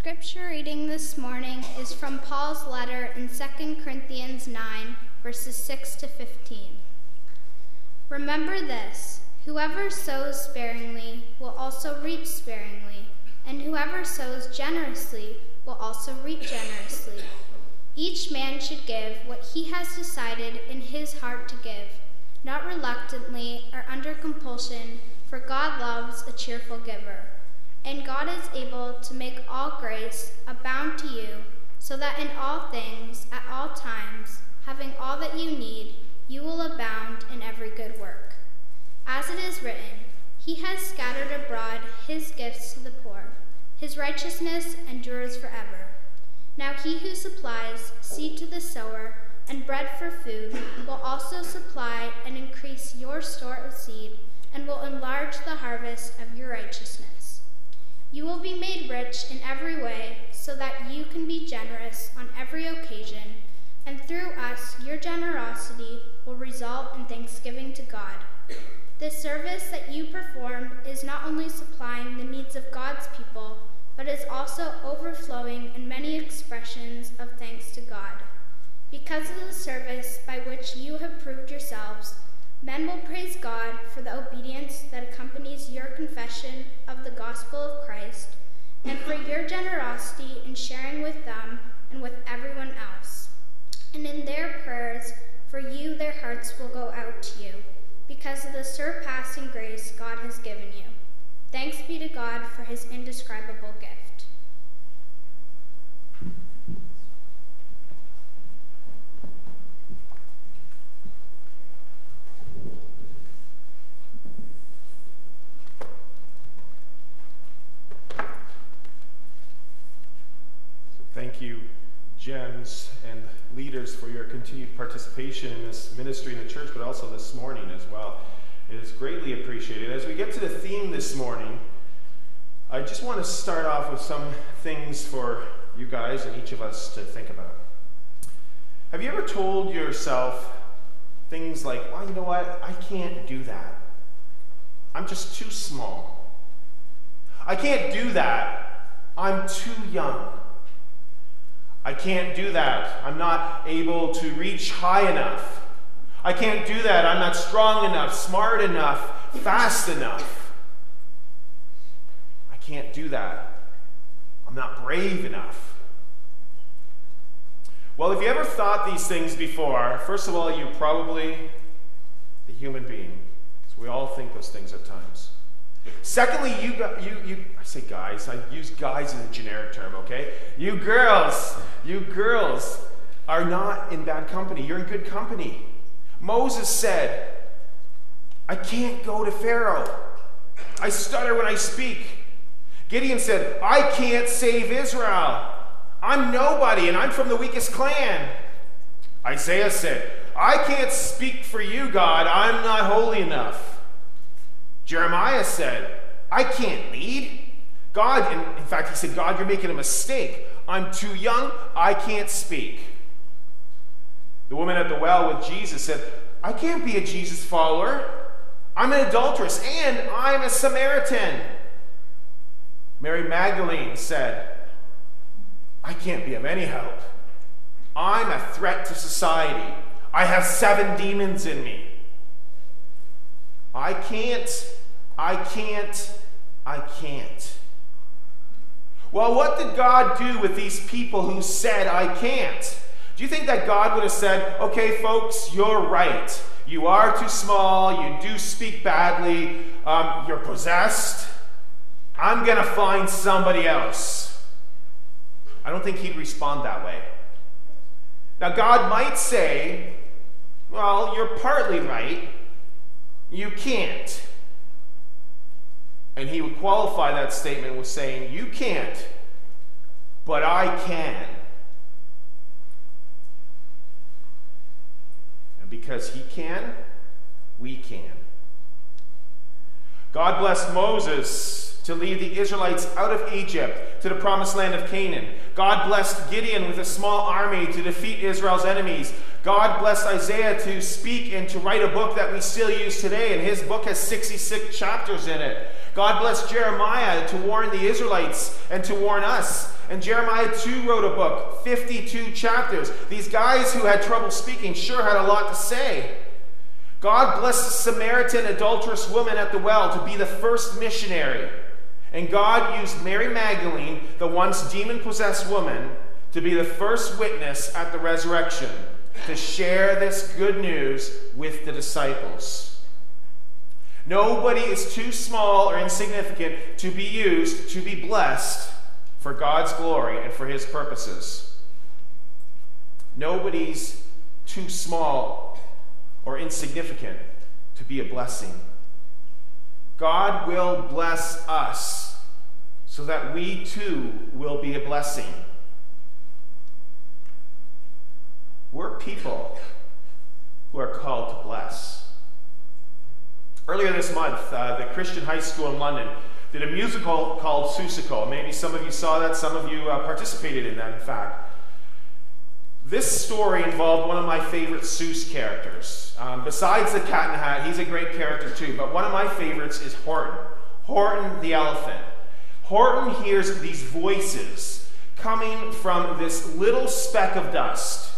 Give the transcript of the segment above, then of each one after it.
Scripture reading this morning is from Paul's letter in 2 Corinthians 9, verses 6 to 15. Remember this whoever sows sparingly will also reap sparingly, and whoever sows generously will also reap generously. Each man should give what he has decided in his heart to give, not reluctantly or under compulsion, for God loves a cheerful giver. And God is able to make all grace abound to you, so that in all things, at all times, having all that you need, you will abound in every good work. As it is written, He has scattered abroad His gifts to the poor. His righteousness endures forever. Now he who supplies seed to the sower and bread for food will also supply and increase your store of seed and will enlarge the harvest of your righteousness. You will be made rich in every way so that you can be generous on every occasion, and through us your generosity will result in thanksgiving to God. The service that you perform is not only supplying the needs of God's people, but is also overflowing in many expressions of thanks to God. Because of the service by which you have proved yourselves, men will praise God for the obedience that accompanies your confession of the gospel of Christ, and for your generosity in sharing with them and with everyone else. And in their prayers for you, their hearts will go out to you, because of the surpassing grace God has given you. Thanks be to God for his indescribable gift. Thank you, Gems and leaders, for your continued participation in this ministry in the church, but also this morning as well. It is greatly appreciated. As we get to the theme this morning, I just want to start off with some things for you guys and each of us to think about. Have you ever told yourself things like, well, you know what? I can't do that. I'm just too small. I can't do that. I'm too young. I can't do that. I'm not able to reach high enough. I can't do that. I'm not strong enough, smart enough, fast enough. I can't do that. I'm not brave enough. Well, if you ever thought these things before, first of all, you're probably the human being. Because we all think those things at times. Secondly, you, you, you, I say guys, I use guys in a generic term, okay? You girls, you girls are not in bad company. You're in good company. Moses said, I can't go to Pharaoh. I stutter when I speak. Gideon said, I can't save Israel. I'm nobody and I'm from the weakest clan. Isaiah said, I can't speak for you, God. I'm not holy enough. Jeremiah said, I can't lead. God, in, in fact, he said, God, you're making a mistake. I'm too young. I can't speak. The woman at the well with Jesus said, I can't be a Jesus follower. I'm an adulteress and I'm a Samaritan. Mary Magdalene said, I can't be of any help. I'm a threat to society. I have seven demons in me. I can't, I can't, I can't. Well, what did God do with these people who said, I can't? Do you think that God would have said, okay, folks, you're right. You are too small. You do speak badly. Um, you're possessed. I'm going to find somebody else. I don't think he'd respond that way. Now, God might say, well, you're partly right. You can't. And he would qualify that statement with saying, You can't, but I can. And because he can, we can. God blessed Moses to lead the Israelites out of Egypt to the promised land of Canaan. God blessed Gideon with a small army to defeat Israel's enemies. God blessed Isaiah to speak and to write a book that we still use today, and his book has 66 chapters in it. God blessed Jeremiah to warn the Israelites and to warn us. And Jeremiah too wrote a book, 52 chapters. These guys who had trouble speaking sure had a lot to say. God blessed the Samaritan adulterous woman at the well to be the first missionary. And God used Mary Magdalene, the once demon possessed woman, to be the first witness at the resurrection to share this good news with the disciples. Nobody is too small or insignificant to be used to be blessed for God's glory and for his purposes. Nobody's too small or insignificant to be a blessing. God will bless us so that we too will be a blessing. We're people who are called to bless. Earlier this month, uh, the Christian High School in London did a musical called Seussical. Maybe some of you saw that, some of you uh, participated in that, in fact. This story involved one of my favorite Seuss characters. Um, besides the cat in the hat, he's a great character too, but one of my favorites is Horton. Horton the elephant. Horton hears these voices coming from this little speck of dust.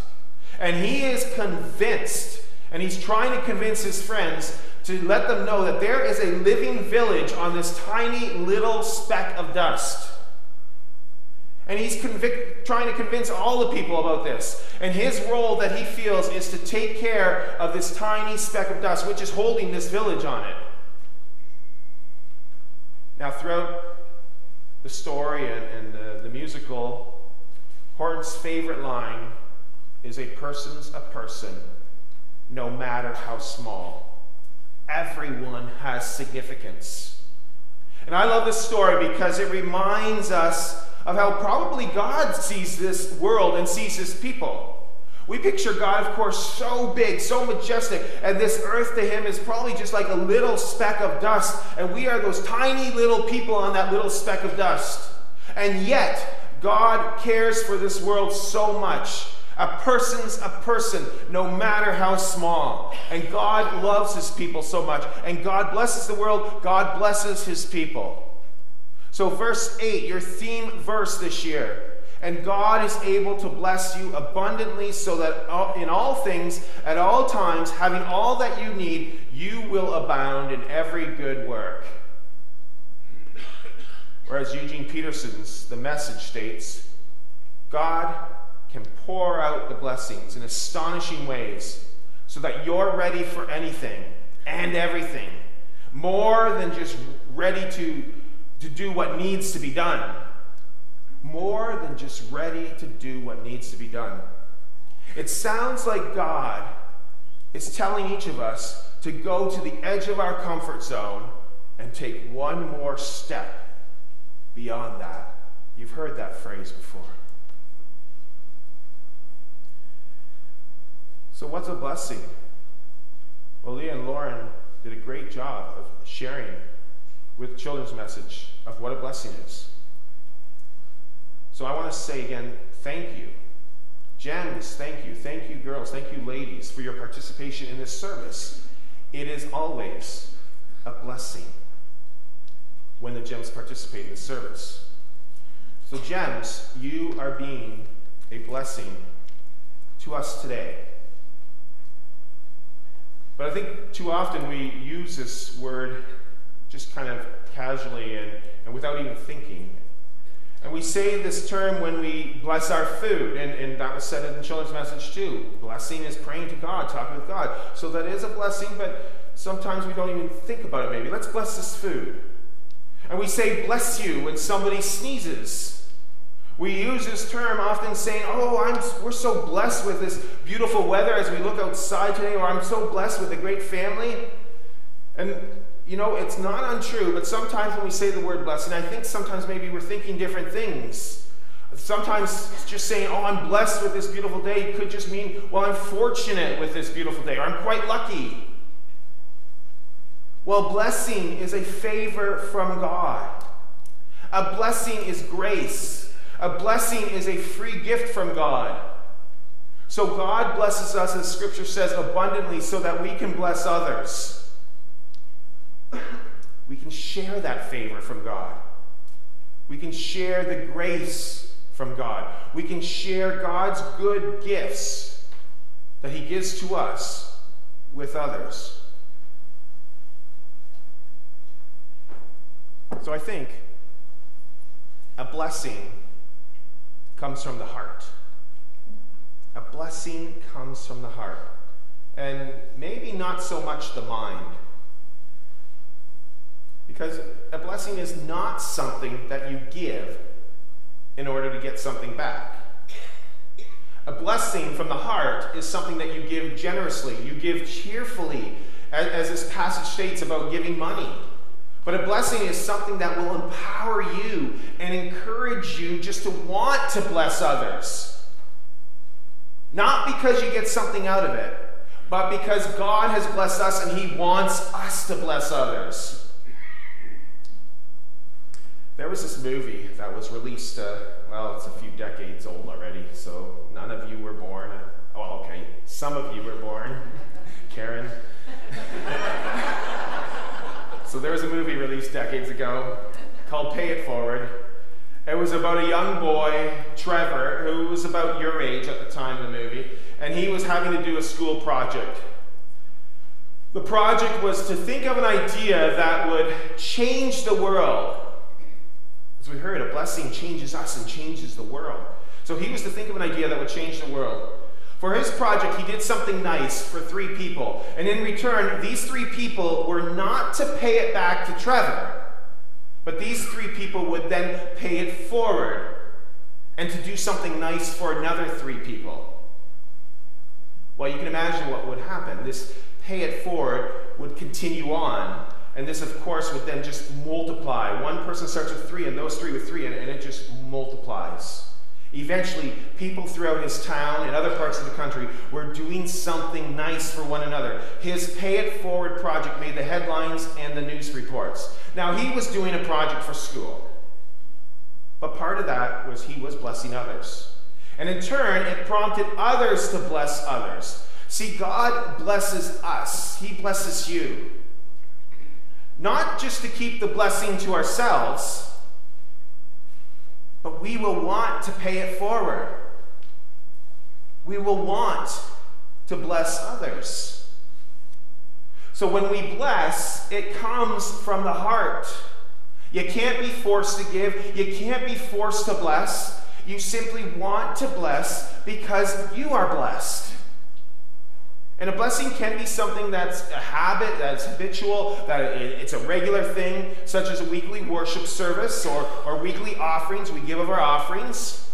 And he is convinced, and he's trying to convince his friends to let them know that there is a living village on this tiny little speck of dust. And he's convic- trying to convince all the people about this. And his role that he feels is to take care of this tiny speck of dust, which is holding this village on it. Now, throughout the story and, and the, the musical, Horton's favorite line is a person's a person, no matter how small. Everyone has significance. And I love this story because it reminds us of how probably God sees this world and sees his people. We picture God, of course, so big, so majestic, and this earth to him is probably just like a little speck of dust, and we are those tiny little people on that little speck of dust. And yet, God cares for this world so much a person's a person, no matter how small. And God loves his people so much. And God blesses the world, God blesses his people. So, verse 8, your theme verse this year. And God is able to bless you abundantly so that in all things, at all times, having all that you need, you will abound in every good work. Whereas Eugene Peterson's The Message states, God can pour out the blessings in astonishing ways so that you're ready for anything and everything, more than just ready to, to do what needs to be done, more than just ready to do what needs to be done. It sounds like God is telling each of us to go to the edge of our comfort zone and take one more step beyond that. You've heard that phrase before. So, what's a blessing? Well, Leah and Lauren did a great job of sharing with children's message of what a blessing is. So, I want to say again, thank you. Gems, thank you. Thank you, girls. Thank you, ladies, for your participation in this service. It is always a blessing when the gems participate in the service. So, gems, you are being a blessing to us today. But I think too often we use this word just kind of casually and, and without even thinking. And we say this term when we bless our food, and, and that was said in the children's message too. Blessing is praying to God, talking with God. So that is a blessing, but sometimes we don't even think about it maybe. Let's bless this food. And we say bless you when somebody sneezes. We use this term often saying, Oh, I'm, we're so blessed with this beautiful weather as we look outside today, or I'm so blessed with a great family. And, you know, it's not untrue, but sometimes when we say the word blessing, I think sometimes maybe we're thinking different things. Sometimes just saying, Oh, I'm blessed with this beautiful day could just mean, Well, I'm fortunate with this beautiful day, or I'm quite lucky. Well, blessing is a favor from God. A blessing is grace. A blessing is a free gift from God. So God blesses us, as Scripture says, abundantly so that we can bless others. We can share that favor from God. We can share the grace from God. We can share God's good gifts that He gives to us with others. So I think a blessing comes from the heart. A blessing comes from the heart. And maybe not so much the mind. Because a blessing is not something that you give in order to get something back. A blessing from the heart is something that you give generously, you give cheerfully, as, as this passage states about giving money. But a blessing is something that will empower you and encourage you just to want to bless others. Not because you get something out of it, but because God has blessed us and He wants us to bless others. There was this movie that was released, uh, well, it's a few decades old already, so none of you were born. Oh, okay, some of you were born. Karen. So there was a movie released decades ago called Pay It Forward. It was about a young boy, Trevor, who was about your age at the time of the movie, and he was having to do a school project. The project was to think of an idea that would change the world as we heard, a blessing changes us and changes the world. So he was to think of an idea that would change the world. For his project, he did something nice for three people. And in return, these three people were not to pay it back to Trevor, but these three people would then pay it forward and to do something nice for another three people. Well, you can imagine what would happen. This pay it forward would continue on and this, of course, would then just multiply. One person starts with three, and those three with three, and, and it just multiplies. Eventually, people throughout his town and other parts of the country were doing something nice for one another. His Pay It Forward project made the headlines and the news reports. Now, he was doing a project for school, but part of that was he was blessing others. And in turn, it prompted others to bless others. See, God blesses us, He blesses you not just to keep the blessing to ourselves, but we will want to pay it forward. We will want to bless others. So when we bless, it comes from the heart. You can't be forced to give, you can't be forced to bless. You simply want to bless because you are blessed. And a blessing can be something that's a habit, that's habitual, that it's a regular thing, such as a weekly worship service or, or weekly offerings. We give of our offerings.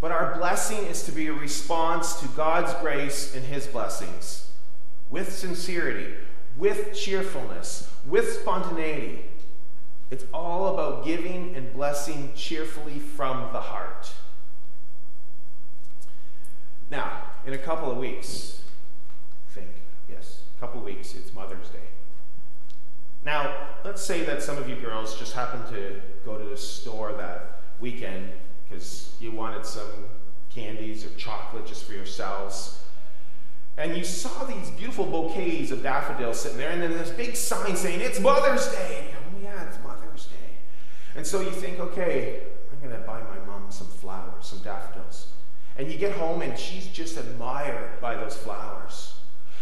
But our blessing is to be a response to God's grace and His blessings with sincerity, with cheerfulness, with spontaneity. It's all about giving and blessing cheerfully from the heart. Now, in a couple of weeks, couple weeks, it's Mother's Day. Now, let's say that some of you girls just happened to go to the store that weekend because you wanted some candies or chocolate just for yourselves. And you saw these beautiful bouquets of daffodils sitting there, and then this big sign saying, It's Mother's Day. Oh, yeah, it's Mother's Day. And so you think, okay, I'm going to buy my mom some flowers, some daffodils. And you get home, and she's just admired by those flowers.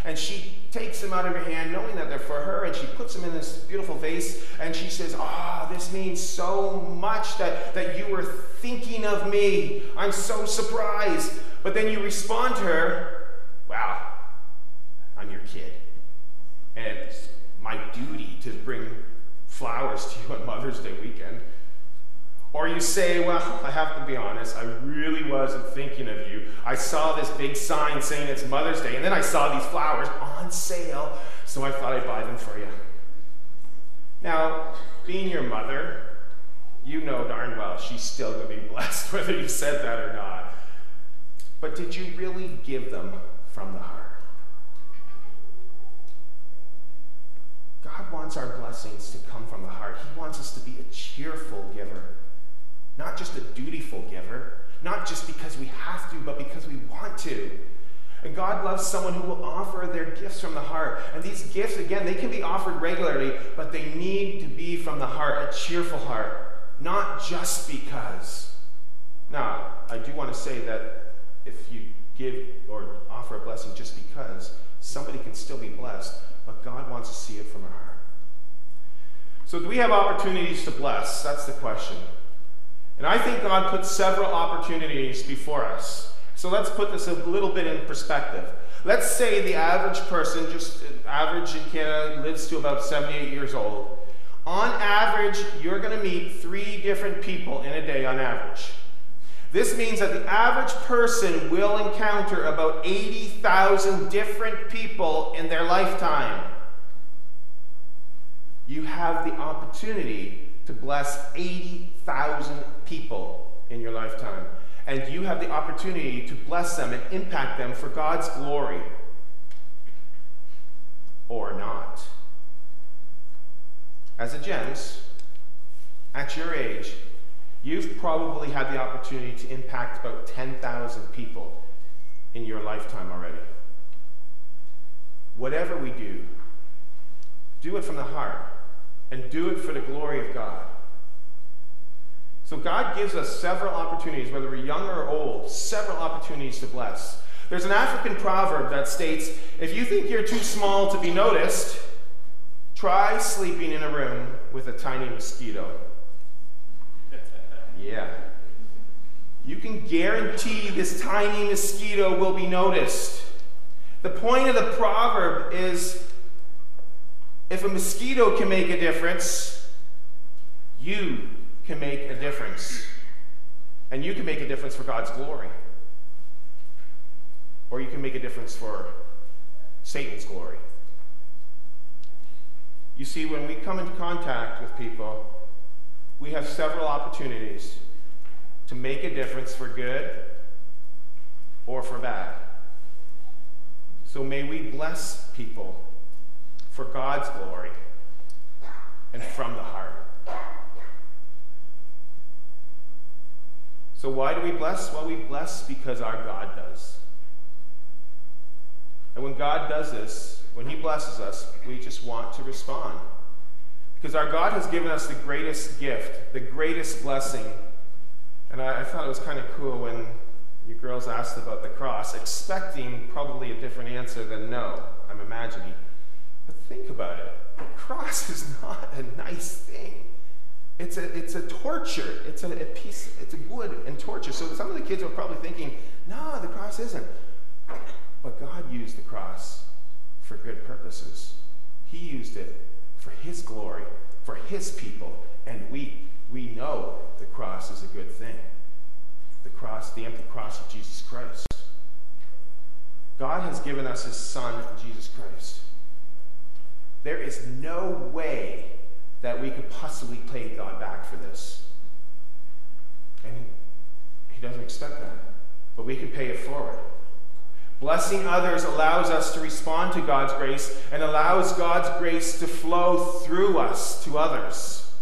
And she takes them out of her hand, knowing that they're for her, and she puts them in this beautiful vase, and she says, Ah, oh, this means so much that, that you were thinking of me. I'm so surprised. But then you respond to her, Wow, I'm your kid. And it's my duty to bring flowers to you on Mother's Day weekend. Or you say, well, I have to be honest, I really wasn't thinking of you. I saw this big sign saying it's Mother's Day, and then I saw these flowers on sale, so I thought I'd buy them for you. Now, being your mother, you know darn well she's still going to be blessed, whether you said that or not. But did you really give them from the heart? God wants our blessings to come from the heart. He wants us to be a cheerful giver not just a dutiful giver, not just because we have to, but because we want to. And God loves someone who will offer their gifts from the heart. And these gifts, again, they can be offered regularly, but they need to be from the heart, a cheerful heart, not just because. Now, I do want to say that if you give or offer a blessing just because, somebody can still be blessed, but God wants to see it from our heart. So, do we have opportunities to bless? That's the question. And I think God put several opportunities before us. So let's put this a little bit in perspective. Let's say the average person, just uh, average in Canada, lives to about 78 years old. On average, you're going to meet three different people in a day on average. This means that the average person will encounter about 80,000 different people in their lifetime. You have the opportunity to bless 80,000 people in your lifetime. And you have the opportunity to bless them and impact them for God's glory. Or not. As a gent, at your age, you've probably had the opportunity to impact about 10,000 people in your lifetime already. Whatever we do, do it from the heart and do it for the glory of God. So God gives us several opportunities, whether we're young or old, several opportunities to bless. There's an African proverb that states if you think you're too small to be noticed, try sleeping in a room with a tiny mosquito. Yeah. You can guarantee this tiny mosquito will be noticed. The point of the proverb is if a mosquito can make a difference, you can make a difference. And you can make a difference for God's glory. Or you can make a difference for Satan's glory. You see, when we come into contact with people, we have several opportunities to make a difference for good or for bad. So may we bless people for God's glory and from the heart. So, why do we bless? Well, we bless because our God does. And when God does this, when He blesses us, we just want to respond. Because our God has given us the greatest gift, the greatest blessing. And I, I thought it was kind of cool when you girls asked about the cross, expecting probably a different answer than no, I'm imagining. But think about it. The cross is not a nice thing. It's a, it's a torture. It's a, a piece, it's a wood and torture. So some of the kids are probably thinking, no, the cross isn't. But God used the cross for good purposes. He used it for His glory, for His people, and we, we know the cross is a good thing. The cross, the empty cross of Jesus Christ. God has given us His Son, Jesus Christ. There is no way that we could possibly pay God back for this. And He doesn't expect that. But we can pay it forward. Blessing others allows us to respond to God's grace and allows God's grace to flow through us to others.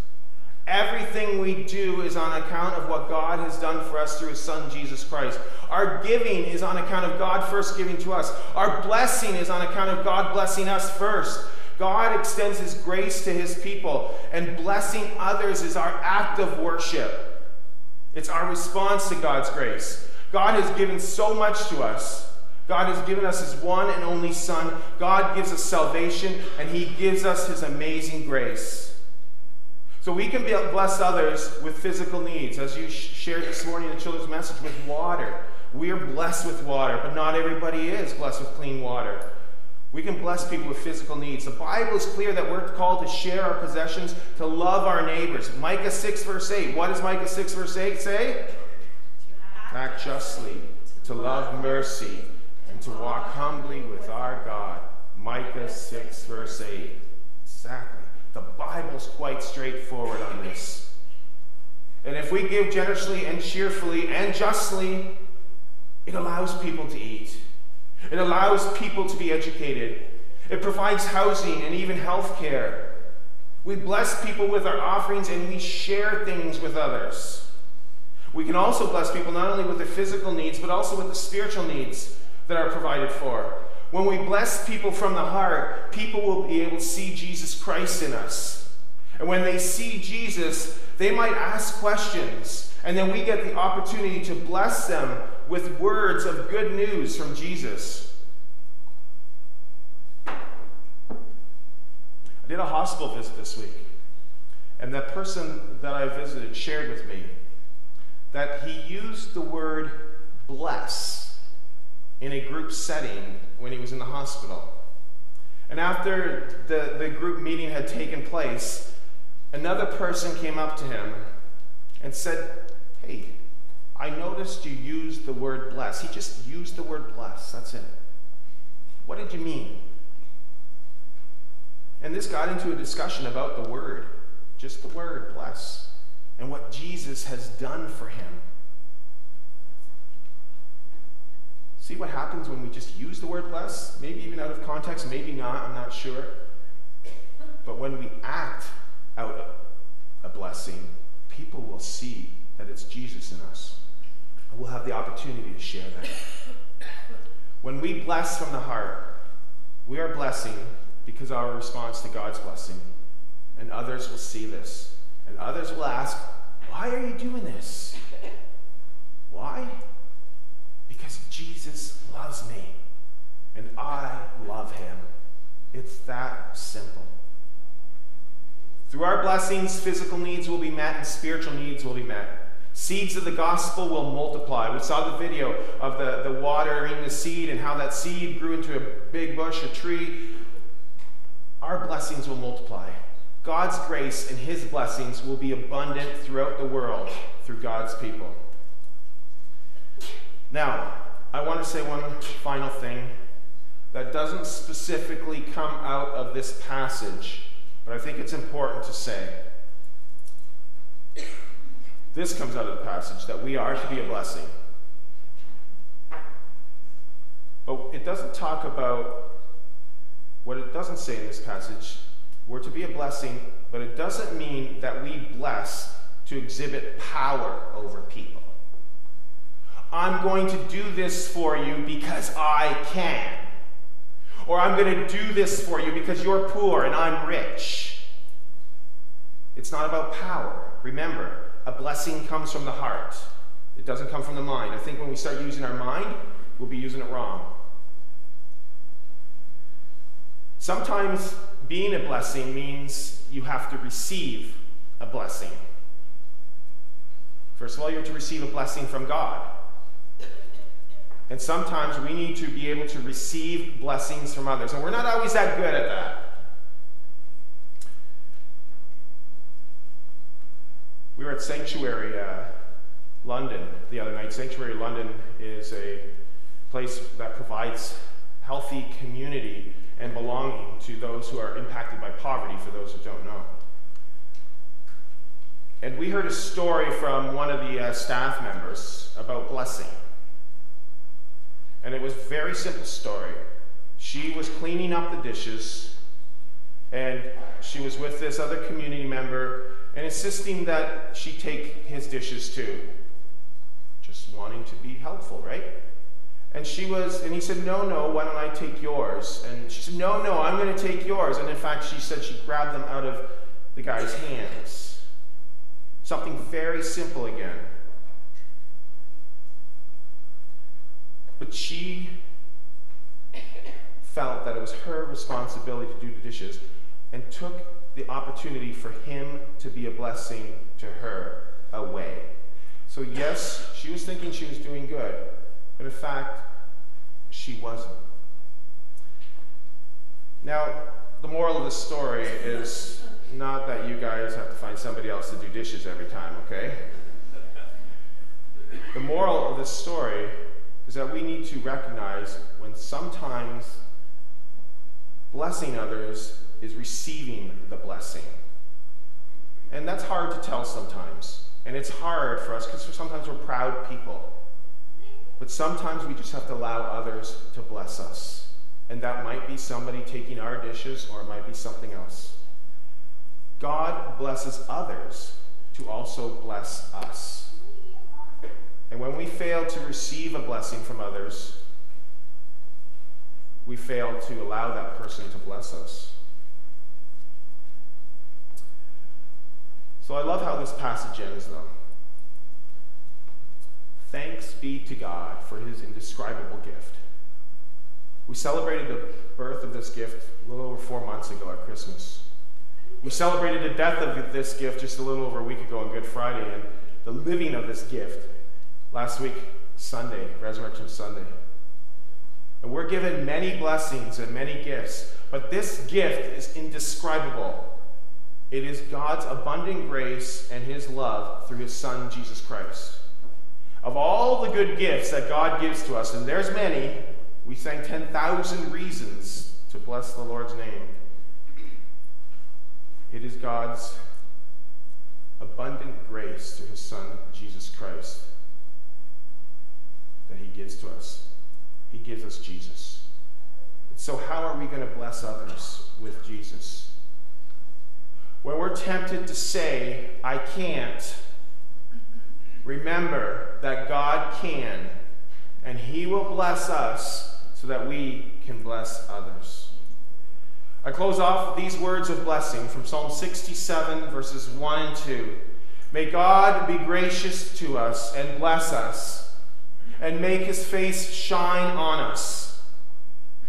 Everything we do is on account of what God has done for us through His Son, Jesus Christ. Our giving is on account of God first giving to us. Our blessing is on account of God blessing us first. God extends His grace to His people, and blessing others is our act of worship. It's our response to God's grace. God has given so much to us. God has given us His one and only Son. God gives us salvation, and He gives us His amazing grace. So we can bless others with physical needs, as you shared this morning in the children's message, with water. We are blessed with water, but not everybody is blessed with clean water. We can bless people with physical needs. The Bible is clear that we're called to share our possessions, to love our neighbors. Micah 6, verse 8. What does Micah 6, verse 8 say? To Act justly, to love mercy, and to walk humbly with our God. Micah 6, verse 8. Exactly. The Bible's quite straightforward on this. And if we give generously and cheerfully and justly, it allows people to eat. It allows people to be educated. It provides housing and even health care. We bless people with our offerings and we share things with others. We can also bless people not only with their physical needs, but also with the spiritual needs. that are provided for. When we bless people from the heart, people will be able to see Jesus Christ in us. And when they see Jesus, they might ask questions. And then we get the opportunity to bless them with words of good news from Jesus. I did a hospital visit this week. And that person that I visited shared with me that he used the word bless in a group setting when he was in the hospital. And after the, the group meeting had taken place, another person came up to him and said, Hey, I noticed you used the word bless. He just used the word bless. That's it. What did you mean? And this got into a discussion about the word, just the word bless, and what Jesus has done for him. See what happens when we just use the word bless? Maybe even out of context, maybe not, I'm not sure. But when we act out a blessing, people will see that it's Jesus in us. We'll have the opportunity to share that. When we bless from the heart, we are blessing because our response to God's blessing. And others will see this. And others will ask, Why are you doing this? Why? Because Jesus loves me and I love him. It's that simple. Through our blessings, physical needs will be met and spiritual needs will be met. Seeds of the gospel will multiply. We saw the video of the, the watering the seed and how that seed grew into a big bush, a tree. Our blessings will multiply. God's grace and his blessings will be abundant throughout the world through God's people. Now, I want to say one final thing that doesn't specifically come out of this passage, but I think it's important to say. This comes out of the passage that we are to be a blessing. But it doesn't talk about what it doesn't say in this passage. We're to be a blessing, but it doesn't mean that we bless to exhibit power over people. I'm going to do this for you because I can. Or I'm going to do this for you because you're poor and I'm rich. It's not about power. Remember, a blessing comes from the heart, it doesn't come from the mind. I think when we start using our mind, we'll be using it wrong. Sometimes being a blessing means you have to receive a blessing. First of all, you're to receive a blessing from God. And sometimes we need to be able to receive blessings from others. And we're not always that good at that. We were at Sanctuary uh, London the other night. Sanctuary London is a place that provides healthy community and belonging to those who are impacted by poverty, for those who don't know. And we heard a story from one of the uh, staff members about blessing. And it was a very simple story. She was cleaning up the dishes, and she was with this other community member and insisting that she take his dishes too. Just wanting to be helpful, right? And she was, and he said, No, no, why don't I take yours? And she said, No, no, I'm going to take yours. And in fact, she said she grabbed them out of the guy's hands. Something very simple again. But she felt that it was her responsibility to do the dishes and took the opportunity for him to be a blessing to her away. So, yes, she was thinking she was doing good, but in fact, she wasn't. Now, the moral of the story is not that you guys have to find somebody else to do dishes every time, okay? The moral of this story is that we need to recognize when sometimes blessing others is receiving the blessing. And that's hard to tell sometimes. And it's hard for us because sometimes we're proud people. But sometimes we just have to allow others to bless us. And that might be somebody taking our dishes or it might be something else. God blesses others to also bless us. And when we fail to receive a blessing from others, we fail to allow that person to bless us. So I love how this passage ends, though. Thanks be to God for his indescribable gift. We celebrated the birth of this gift a little over four months ago at Christmas. We celebrated the death of this gift just a little over a week ago on Good Friday, and the living of this gift last week, Sunday, Resurrection Sunday. And we're given many blessings and many gifts, but this gift is indescribable. It is God's abundant grace and his love through his Son, Jesus Christ. Of all the good gifts that God gives to us, and there's many, we sang 10,000 reasons to bless the Lord's name. It is God's abundant grace through his Son, Jesus Christ, that he gives to us. He gives us Jesus. So, how are we going to bless others with Jesus? When we're tempted to say, I can't, remember that God can, and He will bless us so that we can bless others. I close off with these words of blessing from Psalm 67, verses 1 and 2. May God be gracious to us and bless us, and make his face shine on us,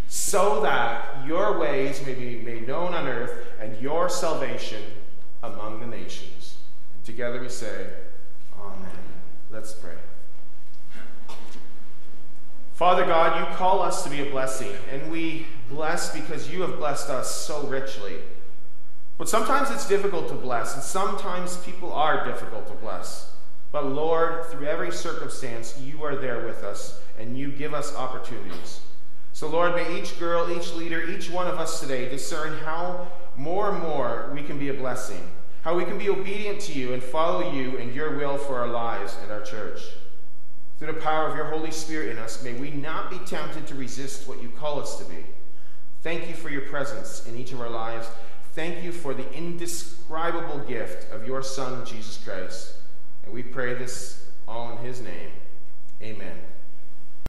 so that your ways may be made known on earth and your salvation among the nations. And together we say, Amen. Let's pray. Father God, you call us to be a blessing, and we bless because you have blessed us so richly. But sometimes it's difficult to bless, and sometimes people are difficult to bless. But Lord, through every circumstance, you are there with us, and you give us opportunities. So, Lord, may each girl, each leader, each one of us today discern how more and more we can be a blessing, how we can be obedient to you and follow you and your will for our lives and our church. Through the power of your Holy Spirit in us, may we not be tempted to resist what you call us to be. Thank you for your presence in each of our lives. Thank you for the indescribable gift of your Son, Jesus Christ. And we pray this all in his name. Amen.